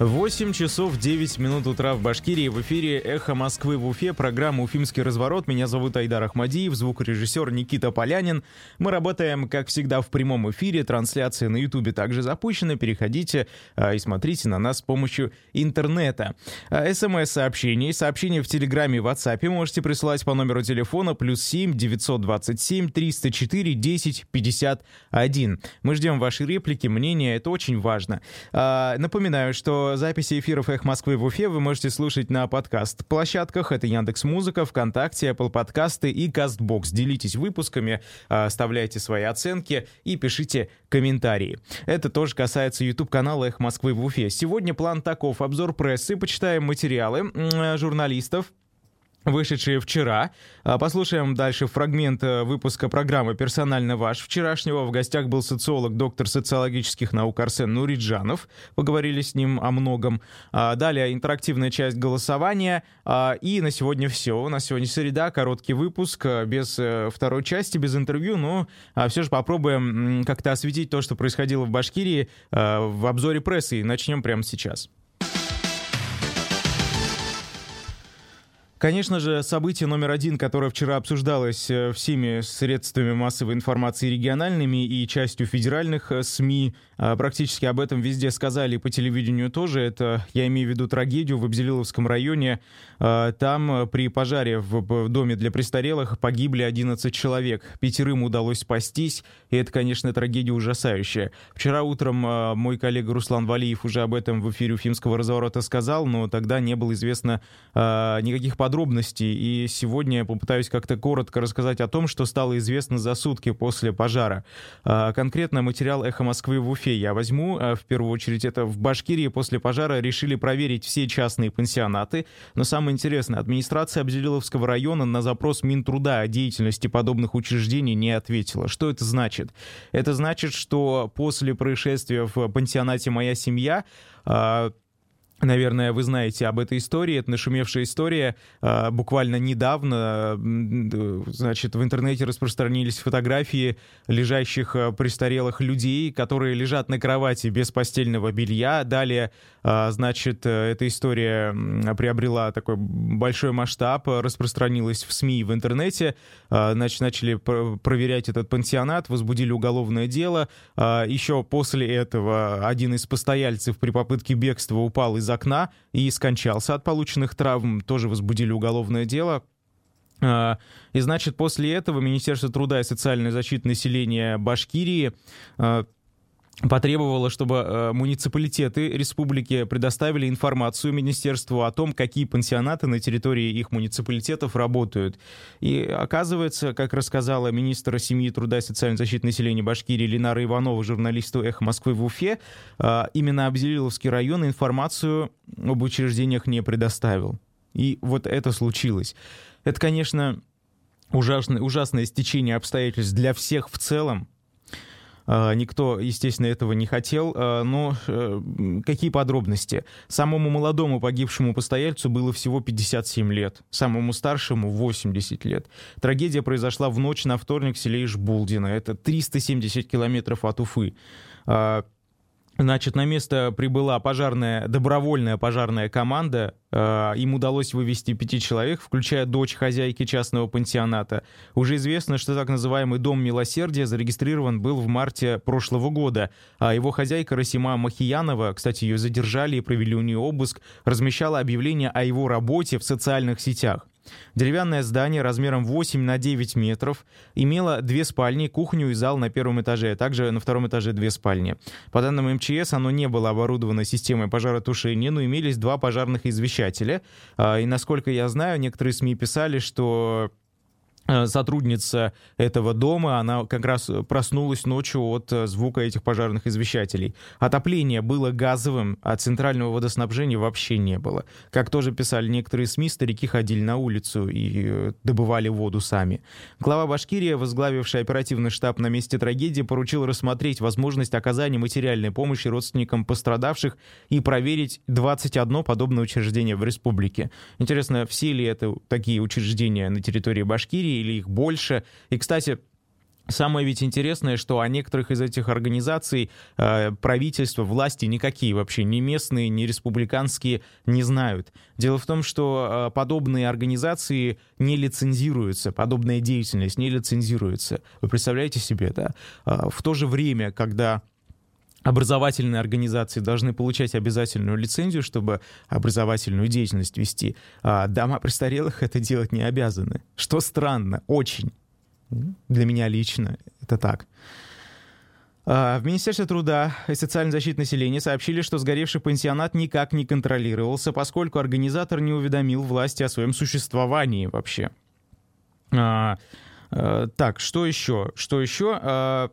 8 часов 9 минут утра в Башкирии. В эфире «Эхо Москвы» в Уфе. Программа «Уфимский разворот». Меня зовут Айдар Ахмадиев, звукорежиссер Никита Полянин. Мы работаем, как всегда, в прямом эфире. Трансляция на Ютубе также запущена. Переходите а, и смотрите на нас с помощью интернета. А, СМС-сообщения сообщения в Телеграме и WhatsApp можете присылать по номеру телефона плюс 7 927 304 10 51. Мы ждем ваши реплики, мнения. Это очень важно. А, напоминаю, что записи эфиров «Эх Москвы» в Уфе вы можете слушать на подкаст-площадках. Это Яндекс Музыка, ВКонтакте, Apple подкасты и Castbox. Делитесь выпусками, а, оставляйте свои оценки и пишите комментарии. Это тоже касается YouTube-канала «Эх Москвы» в Уфе. Сегодня план таков. Обзор прессы, почитаем материалы журналистов, вышедшие вчера. А, послушаем дальше фрагмент э, выпуска программы «Персонально ваш». Вчерашнего в гостях был социолог, доктор социологических наук Арсен Нуриджанов. Поговорили с ним о многом. А, далее интерактивная часть голосования. А, и на сегодня все. У нас сегодня среда, короткий выпуск, э, без э, второй части, без интервью. Но все же попробуем как-то осветить то, что происходило в Башкирии в обзоре прессы. И начнем прямо сейчас. Конечно же, событие номер один, которое вчера обсуждалось э, всеми средствами массовой информации региональными и частью федеральных э, СМИ, практически об этом везде сказали, по телевидению тоже. Это, я имею в виду трагедию в Абзелиловском районе. А, там э, при пожаре в доме для престарелых погибли 11 человек. Пятерым удалось спастись, и это, конечно, трагедия ужасающая. Вчера утром а, мой коллега Руслан Валиев уже об этом в эфире Уфимского разворота сказал, но тогда не было известно никаких подробностей. И сегодня я попытаюсь как-то коротко рассказать о том, что стало известно за сутки после пожара. Конкретно материал «Эхо Москвы» в Уфе Уфе я возьму. Э, в первую очередь, это в Башкирии после пожара решили проверить все частные пансионаты. Но самое интересное, администрация Абзелиловского района на запрос Минтруда о деятельности подобных учреждений не ответила. Что это значит? Это значит, что после происшествия в пансионате «Моя семья» э, Наверное, вы знаете об этой истории. Это нашумевшая история. А, буквально недавно, значит, в интернете распространились фотографии лежащих а, престарелых людей, которые лежат на кровати без постельного белья. Далее, а, значит, эта история приобрела такой большой масштаб, распространилась в СМИ в интернете. Значит, начали проверять этот пансионат, возбудили уголовное дело. Еще после этого один из постояльцев при попытке бегства упал из окна и скончался от полученных травм. Тоже возбудили уголовное дело. А, и, значит, после этого Министерство труда и социальной защиты населения Башкирии а, потребовала, чтобы э, муниципалитеты республики предоставили информацию министерству о том, какие пансионаты на территории их муниципалитетов работают. И оказывается, как рассказала министр семьи, труда и социальной защиты населения Башкирии Ленара Иванова журналисту «Эхо Москвы» в Уфе, э, именно Абзелиловский район информацию об учреждениях не предоставил. И вот это случилось. Это, конечно, ужасное, ужасное стечение обстоятельств для всех в целом, никто, естественно, этого не хотел. А, но э, какие подробности? Самому молодому погибшему постояльцу было всего 57 лет, самому старшему 80 лет. Трагедия произошла в ночь на вторник в селе Ишбулдино. Это 370 километров от Уфы. Значит, на место прибыла пожарная, добровольная пожарная команда. Э, им удалось вывести пяти человек, включая дочь хозяйки частного пансионата. Уже известно, что так называемый «Дом милосердия» зарегистрирован был в марте прошлого года. А его хозяйка Расима Махиянова, кстати, ее задержали и провели у нее обыск, размещала объявление о его работе в социальных сетях. Деревянное здание размером 8 на 9 метров имело две спальни, кухню и зал на первом этаже, а также на втором этаже две спальни. По данным МЧС, оно не было оборудовано системой пожаротушения, но имелись два пожарных извещателя. А, и, насколько я знаю, некоторые СМИ писали, что сотрудница этого дома, она как раз проснулась ночью от э, звука этих пожарных извещателей. Отопление было газовым, а центрального водоснабжения вообще не было. Как тоже писали некоторые СМИ, старики ходили на улицу и э, добывали воду сами. Глава Башкирии, возглавивший оперативный штаб на месте трагедии, поручил рассмотреть возможность оказания материальной помощи родственникам пострадавших и проверить 21 подобное учреждение в республике. Интересно, все ли это такие учреждения на территории Башкирии, или их больше. И, кстати, Самое ведь интересное, что о некоторых из этих организаций э, правительство, власти никакие вообще, ни местные, ни республиканские не знают. Дело в том, что э, подобные организации не лицензируются, подобная деятельность не лицензируется. Вы представляете себе, да? Э, в то же время, когда образовательные организации должны получать обязательную лицензию, чтобы образовательную деятельность вести, а дома престарелых это делать не обязаны. Что странно, очень. Для меня лично это так. А, в Министерстве труда и социальной защиты населения сообщили, что сгоревший пансионат никак не контролировался, поскольку организатор не уведомил власти о своем существовании вообще. А, а, так, что еще? Что еще? А,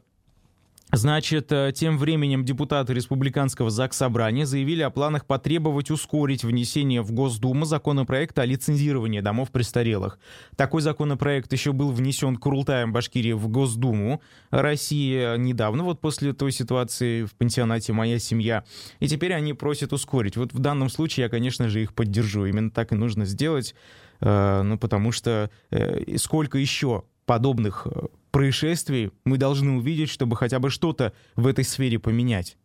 Значит, э, тем временем депутаты Республиканского Заксобрания заявили о планах потребовать ускорить внесение в Госдуму законопроекта о лицензировании домов престарелых. Такой законопроект еще был внесен Курултаем Башкирии в Госдуму России недавно, вот после той ситуации в пансионате «Моя семья». И теперь они просят ускорить. Вот в данном случае я, конечно же, их поддержу. Именно так и нужно сделать, э, ну, потому что э, сколько еще подобных происшествий мы должны увидеть, чтобы хотя бы что-то в этой сфере поменять.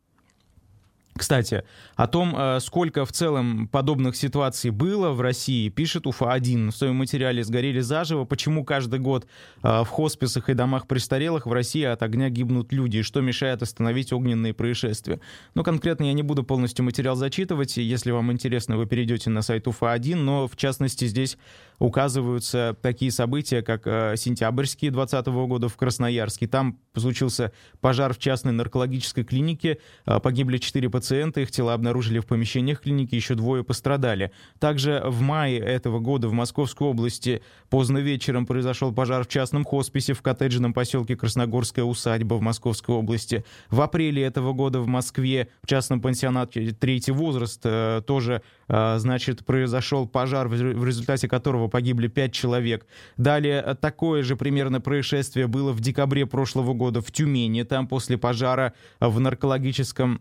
Кстати, о том, э, сколько в целом подобных ситуаций было в России, пишет УФА-1 в своем материале «Сгорели заживо. Почему каждый год э, в хосписах и домах престарелых в России от огня гибнут люди, и что мешает остановить огненные происшествия». Но конкретно я не буду полностью материал зачитывать. Если вам интересно, вы перейдете на сайт УФА-1, но в частности здесь указываются такие события, как э, сентябрьские 2020 года в Красноярске. Там случился пожар в частной наркологической клинике, погибли 4 пациента пациента, их тела обнаружили в помещениях клиники, еще двое пострадали. Также в мае этого года в Московской области поздно вечером произошел пожар в частном хосписе в коттеджном поселке Красногорская усадьба в Московской области. В апреле этого года в Москве в частном пансионате третий возраст э, тоже, э, значит, произошел пожар, в результате которого погибли пять человек. Далее э, такое же примерно происшествие было в декабре прошлого года в Тюмени. Там после пожара в наркологическом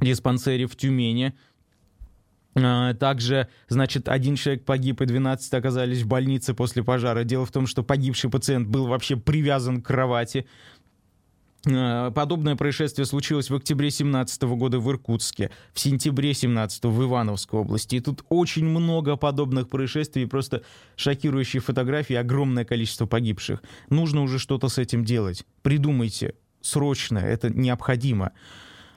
диспансере в Тюмени. А, также, значит, один человек погиб и 12 оказались в больнице после пожара. Дело в том, что погибший пациент был вообще привязан к кровати. А, подобное происшествие случилось в октябре 2017 года в Иркутске, в сентябре 2017 в Ивановской области. И тут очень много подобных происшествий, просто шокирующие фотографии, огромное количество погибших. Нужно уже что-то с этим делать. Придумайте, срочно, это необходимо.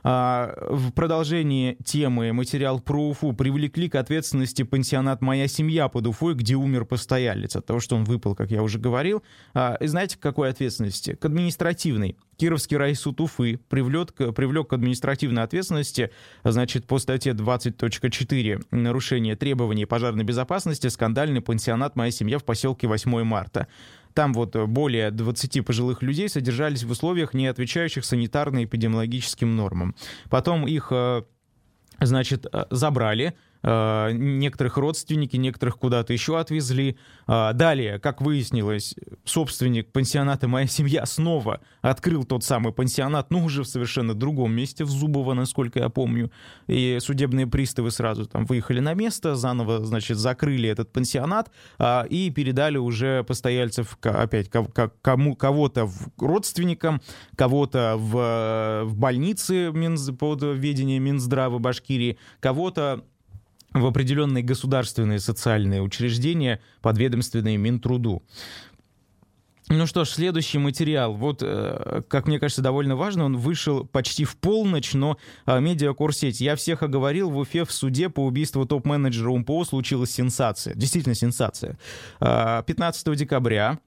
А, в продолжении темы материал про Уфу привлекли к ответственности пансионат «Моя семья» под Уфой, где умер постоялец от того, что он выпал, как я уже говорил. А, и знаете, к какой ответственности? К административной. Кировский райсуд Уфы привлек, привлек к административной ответственности, значит, по статье 20.4 нарушение требований пожарной безопасности скандальный пансионат «Моя семья» в поселке 8 марта. Там вот более 20 пожилых людей содержались в условиях, не отвечающих санитарно-эпидемиологическим нормам. Потом их, э, значит, э, забрали, некоторых родственники, некоторых куда-то еще отвезли. Э, далее, как выяснилось, собственник пансионата «Моя семья» снова открыл тот самый пансионат, но уже в совершенно другом месте, в Зубово, насколько я помню. И судебные приставы сразу там выехали на место, заново, значит, закрыли этот пансионат э, и передали уже постояльцев опять кому, кого-то родственникам, кого-то в, в больнице под ведение Минздрава Башкирии, кого-то в определенные государственные социальные учреждения, подведомственные Минтруду. Ну что ж, следующий материал. Вот, э, как мне кажется, довольно важно. Он вышел почти в полночь, но э, медиакорсеть. Я всех оговорил, в Уфе в суде по убийству топ-менеджера УМПО случилась сенсация. Действительно сенсация. 15 э, декабря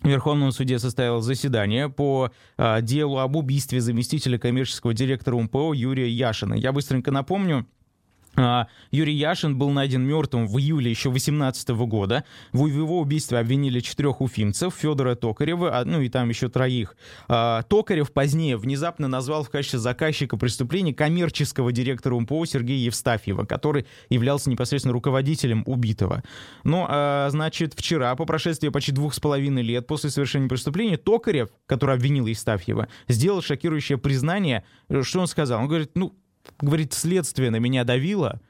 в Верховном суде состоялось заседание по делу об убийстве заместителя коммерческого директора УМПО Юрия Яшина. Я быстренько напомню, Юрий Яшин был найден мертвым в июле еще 2018 года. В его убийстве обвинили четырех уфимцев, Федора Токарева, а, ну и там еще троих. А, Токарев позднее внезапно назвал в качестве заказчика преступления коммерческого директора УМПО Сергея Евстафьева, который являлся непосредственно руководителем убитого. Но, значит, вчера, по прошествии почти двух с половиной лет после совершения преступления, Токарев, который обвинил Евстафьева, сделал шокирующее признание. Что он сказал? Он говорит, ну, говорит, следствие на меня давило,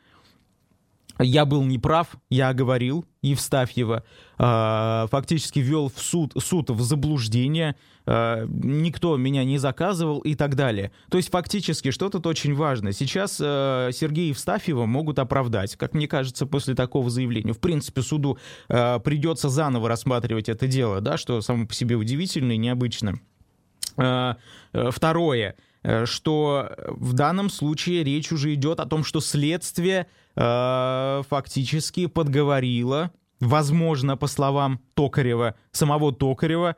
я был неправ, я оговорил Евстафьева, фактически ввел в суд, суд в заблуждение, э, никто меня не заказывал и так далее. То есть фактически что тут очень важно. Сейчас э, Сергея Евстафьева могут оправдать, как мне кажется, после такого заявления. В принципе, суду э, придется заново рассматривать это дело, да, что само по себе удивительно и необычно. Э, второе что в данном случае речь уже идет о том, что следствие э, фактически подговорило, возможно, по словам Токарева, самого Токарева,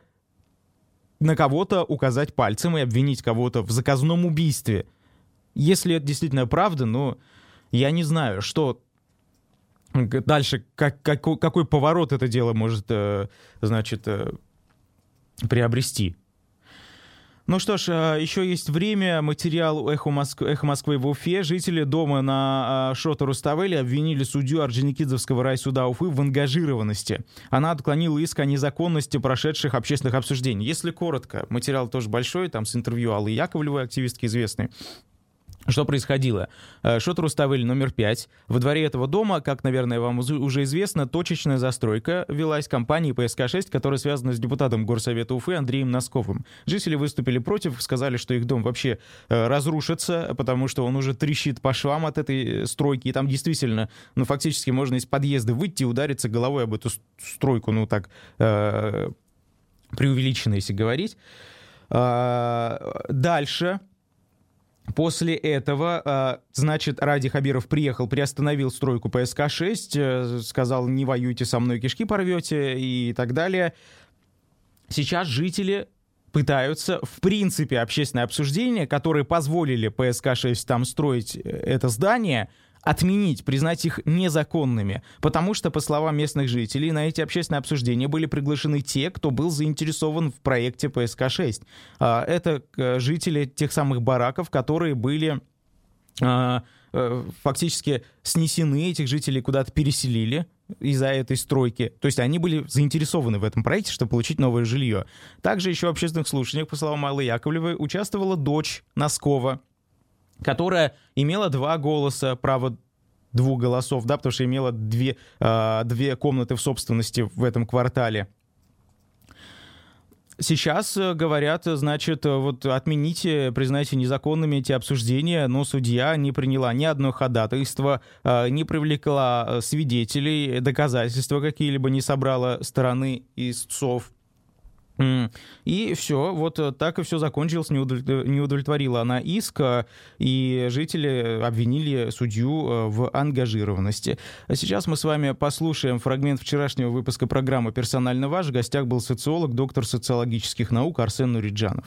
на кого-то указать пальцем и обвинить кого-то в заказном убийстве. Если это действительно правда, но я не знаю, что дальше, как, как, какой поворот это дело может, э, значит, э, приобрести. Ну что ж, а, еще есть время. Материал «Эхо, Моск... Эхо Москвы» в Уфе. Жители дома на а, Шота Руставели обвинили судью Орджоникидзевского райсуда Уфы в ангажированности. Она отклонила иск о незаконности прошедших общественных обсуждений. Если коротко, материал тоже большой, там с интервью Аллы Яковлевой, активистки известной. Что происходило? Э, Шот Руставель номер 5. Во дворе этого дома, как, наверное, вам уже известно, точечная застройка велась компанией ПСК-6, которая связана с депутатом Горсовета Уфы Андреем Носковым. Жители выступили против, сказали, что их дом вообще э, разрушится, потому что он уже трещит по швам от этой э, стройки, и там действительно, ну, фактически можно из подъезда выйти и удариться головой об эту стройку, ну, так, преувеличенно, если говорить. А, дальше После этого, а, значит, Ради Хабиров приехал, приостановил стройку ПСК-6, э, сказал, не воюйте со мной, кишки порвете и так далее. Сейчас жители пытаются, в принципе, общественное обсуждение, которые позволили ПСК-6 там строить э, это здание, отменить, признать их незаконными, потому что, по словам местных жителей, на эти общественные обсуждения были приглашены те, кто был заинтересован в проекте ПСК-6. А, это э, жители тех самых бараков, которые были а, э, фактически снесены, этих жителей куда-то переселили из-за этой стройки. То есть они были заинтересованы в этом проекте, чтобы получить новое жилье. Также еще в общественных слушаниях, по словам Аллы Яковлевой, участвовала дочь Носкова, которая имела два голоса, право двух голосов, да, потому что имела две, э, две комнаты в собственности в этом квартале. Сейчас э, говорят, значит, вот отмените, признайте незаконными эти обсуждения, но судья не приняла ни одно ходатайство, э, не привлекла э, свидетелей, доказательства какие-либо не собрала стороны истцов. И все, вот э, так и все закончилось, не, удовлетворила она иск, э, и жители обвинили судью э, в ангажированности. А сейчас мы с вами послушаем фрагмент вчерашнего выпуска программы «Персонально ваш». В гостях был социолог, доктор социологических наук Арсен Нуриджанов.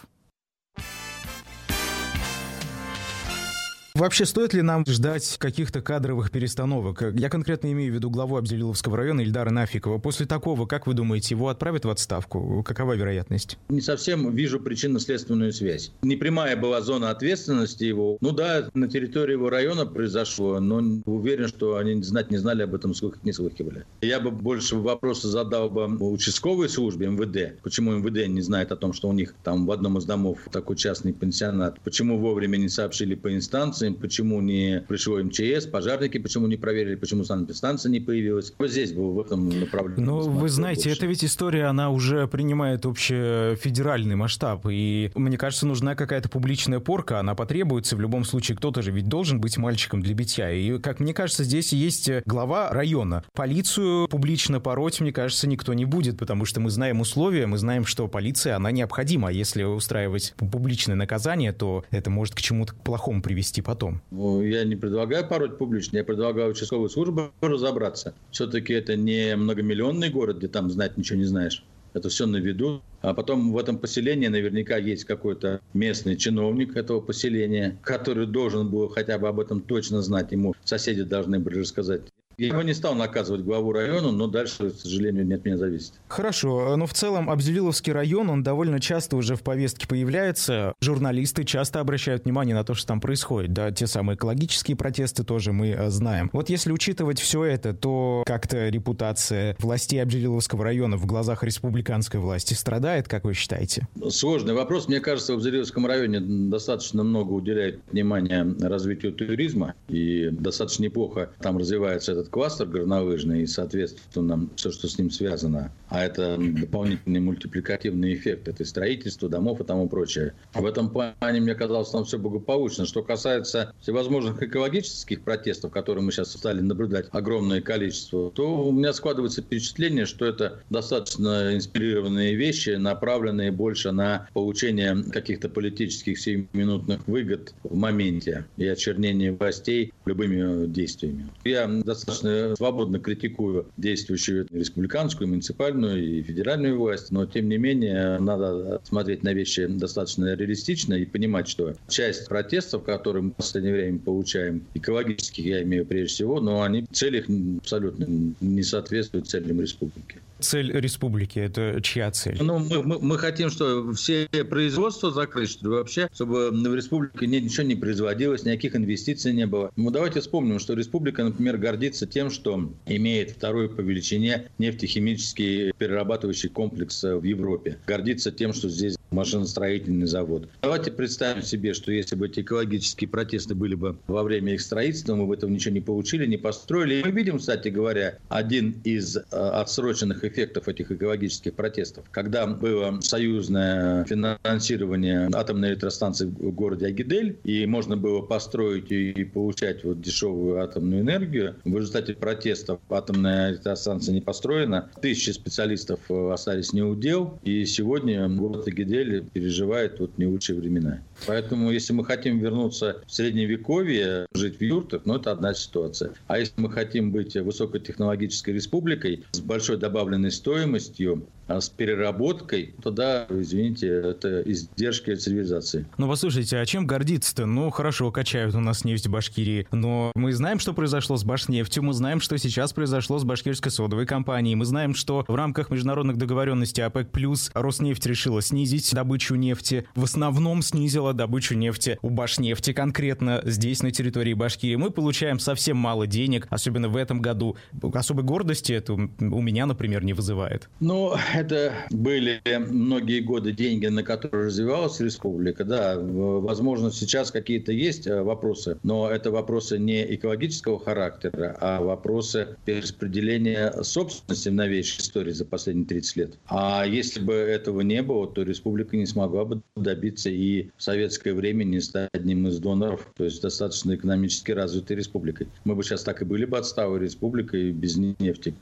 Вообще, стоит ли нам ждать каких-то кадровых перестановок? Я конкретно имею в виду главу Абзелиловского района Ильдара Нафикова. После такого, как вы думаете, его отправят в отставку? Какова вероятность? Не совсем вижу причинно-следственную связь. Непрямая была зона ответственности его. Ну да, на территории его района произошло, но уверен, что они знать не знали об этом, сколько не слыхивали. Я бы больше вопросы задал бы участковой службе МВД. Почему МВД не знает о том, что у них там в одном из домов такой частный пенсионат? Почему вовремя не сообщили по инстанции? Инстанциям, почему не пришло МЧС, пожарники почему не проверили, почему санэпидстанция не появилась. Вот здесь был в этом направлении. Ну, вы знаете, больше. эта ведь история, она уже принимает общефедеральный масштаб, и мне кажется, нужна какая-то публичная порка, она потребуется в любом случае, кто-то же ведь должен быть мальчиком для битья, и, как мне кажется, здесь есть глава района. Полицию публично пороть, мне кажется, никто не будет, потому что мы знаем условия, мы знаем, что полиция, она необходима, а если устраивать публичное наказание, то это может к чему-то плохому привести потом потом? Ну, я не предлагаю пороть публично, я предлагаю участковой службе разобраться. Все-таки это не многомиллионный город, где там знать ничего не знаешь. Это все на виду. А потом в этом поселении наверняка есть какой-то местный чиновник этого поселения, который должен был хотя бы об этом точно знать. Ему соседи должны были рассказать. Я бы не стал наказывать главу района, но дальше, к сожалению, не от меня зависит. Хорошо. Но в целом Абзелиловский район, он довольно часто уже в повестке появляется. Журналисты часто обращают внимание на то, что там происходит. Да, те самые экологические протесты тоже мы э, знаем. Вот если учитывать все это, то как-то репутация властей Абзелиловского района в глазах республиканской власти страдает, как вы считаете? Сложный вопрос. Мне кажется, в Абзелиловском районе достаточно много уделяет внимания развитию туризма. И достаточно неплохо там развивается этот этот кластер горнолыжный и, соответственно, все, что с ним связано. А это дополнительный мультипликативный эффект. Это строительство домов и тому прочее. В этом плане, мне казалось, там все благополучно. Что касается всевозможных экологических протестов, которые мы сейчас стали наблюдать огромное количество, то у меня складывается впечатление, что это достаточно инспирированные вещи, направленные больше на получение каких-то политических сиюминутных выгод в моменте и очернение властей любыми действиями. Я достаточно свободно критикую действующую республиканскую, муниципальную и федеральную власть, но тем не менее надо смотреть на вещи достаточно реалистично и понимать, что часть протестов, которые мы в последнее время получаем, экологических я имею прежде всего, но они в целях абсолютно не соответствуют целям республики. Цель республики – это чья цель? Ну, мы, мы, мы хотим, что все производства закрыть, что вообще, чтобы в республике ничего не производилось, никаких инвестиций не было. Ну, давайте вспомним, что республика, например, гордится тем, что имеет второй по величине нефтехимический перерабатывающий комплекс в Европе. Гордится тем, что здесь машиностроительный завод. Давайте представим себе, что если бы эти экологические протесты были бы во время их строительства, мы бы этого ничего не получили, не построили. И мы видим, кстати говоря, один из э, отсроченных эффектов этих экологических протестов. Когда было союзное финансирование атомной электростанции в городе Агидель, и можно было построить и получать вот дешевую атомную энергию, в результате протестов атомная электростанция не построена, тысячи специалистов э, остались неудел, и сегодня город Агидель переживает вот не лучшие времена. Поэтому, если мы хотим вернуться в средневековье, жить в юртах, ну, это одна ситуация. А если мы хотим быть высокотехнологической республикой с большой добавленной стоимостью, а с переработкой, то да, извините, это издержки цивилизации. Ну, послушайте, а чем гордиться-то? Ну, хорошо, качают у нас нефть в Башкирии, но мы знаем, что произошло с Башнефтью, мы знаем, что сейчас произошло с башкирской содовой компанией, мы знаем, что в рамках международных договоренностей ОПЕК+, Роснефть решила снизить добычу нефти, в основном снизила добычу нефти у Башнефти, конкретно здесь, на территории Башкирии. Мы получаем совсем мало денег, особенно в этом году. Особой гордости это у меня, например, не вызывает. Ну, это были многие годы деньги, на которые развивалась республика. Да, возможно, сейчас какие-то есть э, вопросы, но это вопросы не экологического характера, а вопросы перераспределения собственности в новейшей истории за последние 30 лет. А если бы этого не было, то республика не смогла бы добиться и в советское время не стать одним из доноров, то есть достаточно экономически развитой республикой. Мы бы сейчас так и были бы отставой республикой без нефти.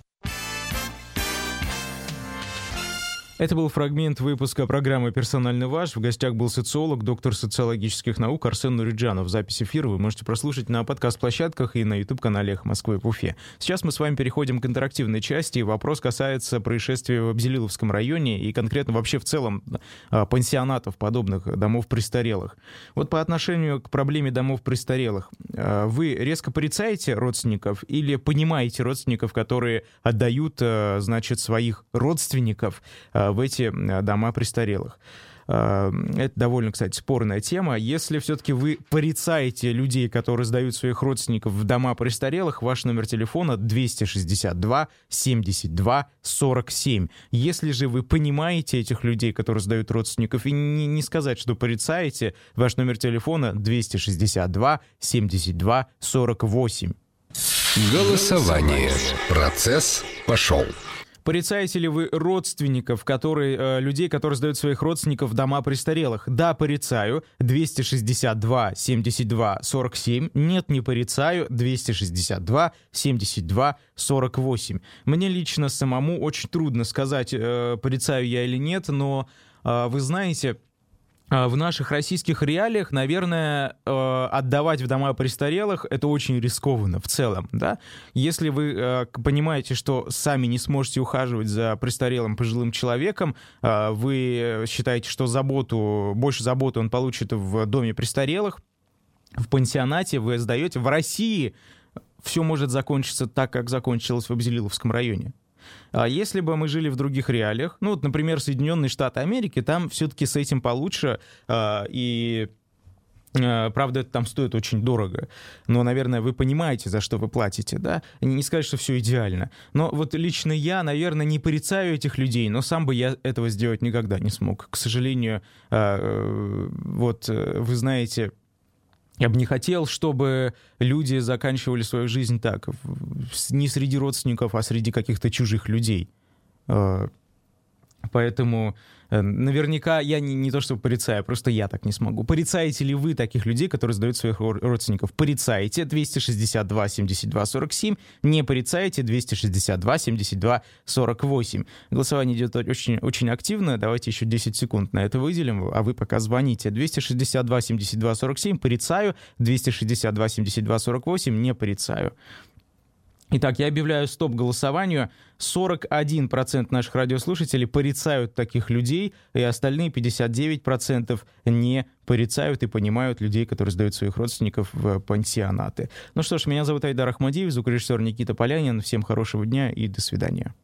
Это был фрагмент выпуска программы «Персональный ваш». В гостях был социолог, доктор социологических наук Арсен Нуриджанов. Запись эфира вы можете прослушать на подкаст-площадках и на YouTube-канале «Эхо Москвы» в Уфе. Сейчас мы с вами переходим к интерактивной части. Вопрос касается происшествия в Абзелиловском районе и конкретно вообще в целом а, пансионатов подобных домов престарелых. Вот по отношению к проблеме домов престарелых. А, вы резко порицаете родственников или понимаете родственников, которые отдают, а, значит, своих родственников в эти дома престарелых. А, это довольно, кстати, спорная тема. Если все-таки вы порицаете людей, которые сдают своих родственников в дома престарелых, ваш номер телефона 262 72 47. Если же вы понимаете этих людей, которые сдают родственников, и не, не сказать, что порицаете, ваш номер телефона 262 72 48. Голосование. Процесс пошел. Порицаете ли вы родственников, которые, э, людей, которые сдают своих родственников в дома престарелых? Да, порицаю. 262 72 47. Нет, не порицаю. 262 72 48. Мне лично самому очень трудно сказать, э, порицаю я или нет, но э, вы знаете, в наших российских реалиях, наверное, э, отдавать в дома престарелых это очень рискованно в целом, да. Если вы э, понимаете, что сами не сможете ухаживать за престарелым пожилым человеком, э, вы считаете, что заботу, больше заботы он получит в доме престарелых, в пансионате, вы сдаете. В России все может закончиться так, как закончилось в Абзелиловском районе. А если бы мы жили в других реалиях, ну вот, например, Соединенные Штаты Америки, там все-таки с этим получше, а, и а, Правда, это там стоит очень дорого. Но, наверное, вы понимаете, за что вы платите, да? Не сказать, что все идеально. Но вот лично я, наверное, не порицаю этих людей, но сам бы я этого сделать никогда не смог. К сожалению, а, э, вот э, вы знаете, Я бы не хотел, чтобы люди заканчивали свою жизнь так, не среди родственников, а среди каких-то чужих людей. Э, поэтому наверняка я не, не то что порицаю, просто я так не смогу. Порицаете ли вы таких людей, которые сдают своих родственников? Порицаете 262 72 47, не порицаете 262 72 48. Голосование идет очень, очень активно, давайте еще 10 секунд на это выделим, а вы пока звоните. 262 72 47, порицаю, 262 72 48, не порицаю. Итак, я объявляю стоп голосованию. 41% наших радиослушателей порицают таких людей, и остальные 59% не порицают и понимают людей, которые сдают своих родственников в пансионаты. Ну что ж, меня зовут Айдар Ахмадиев, звукорежиссер Никита Полянин. Всем хорошего дня и до свидания.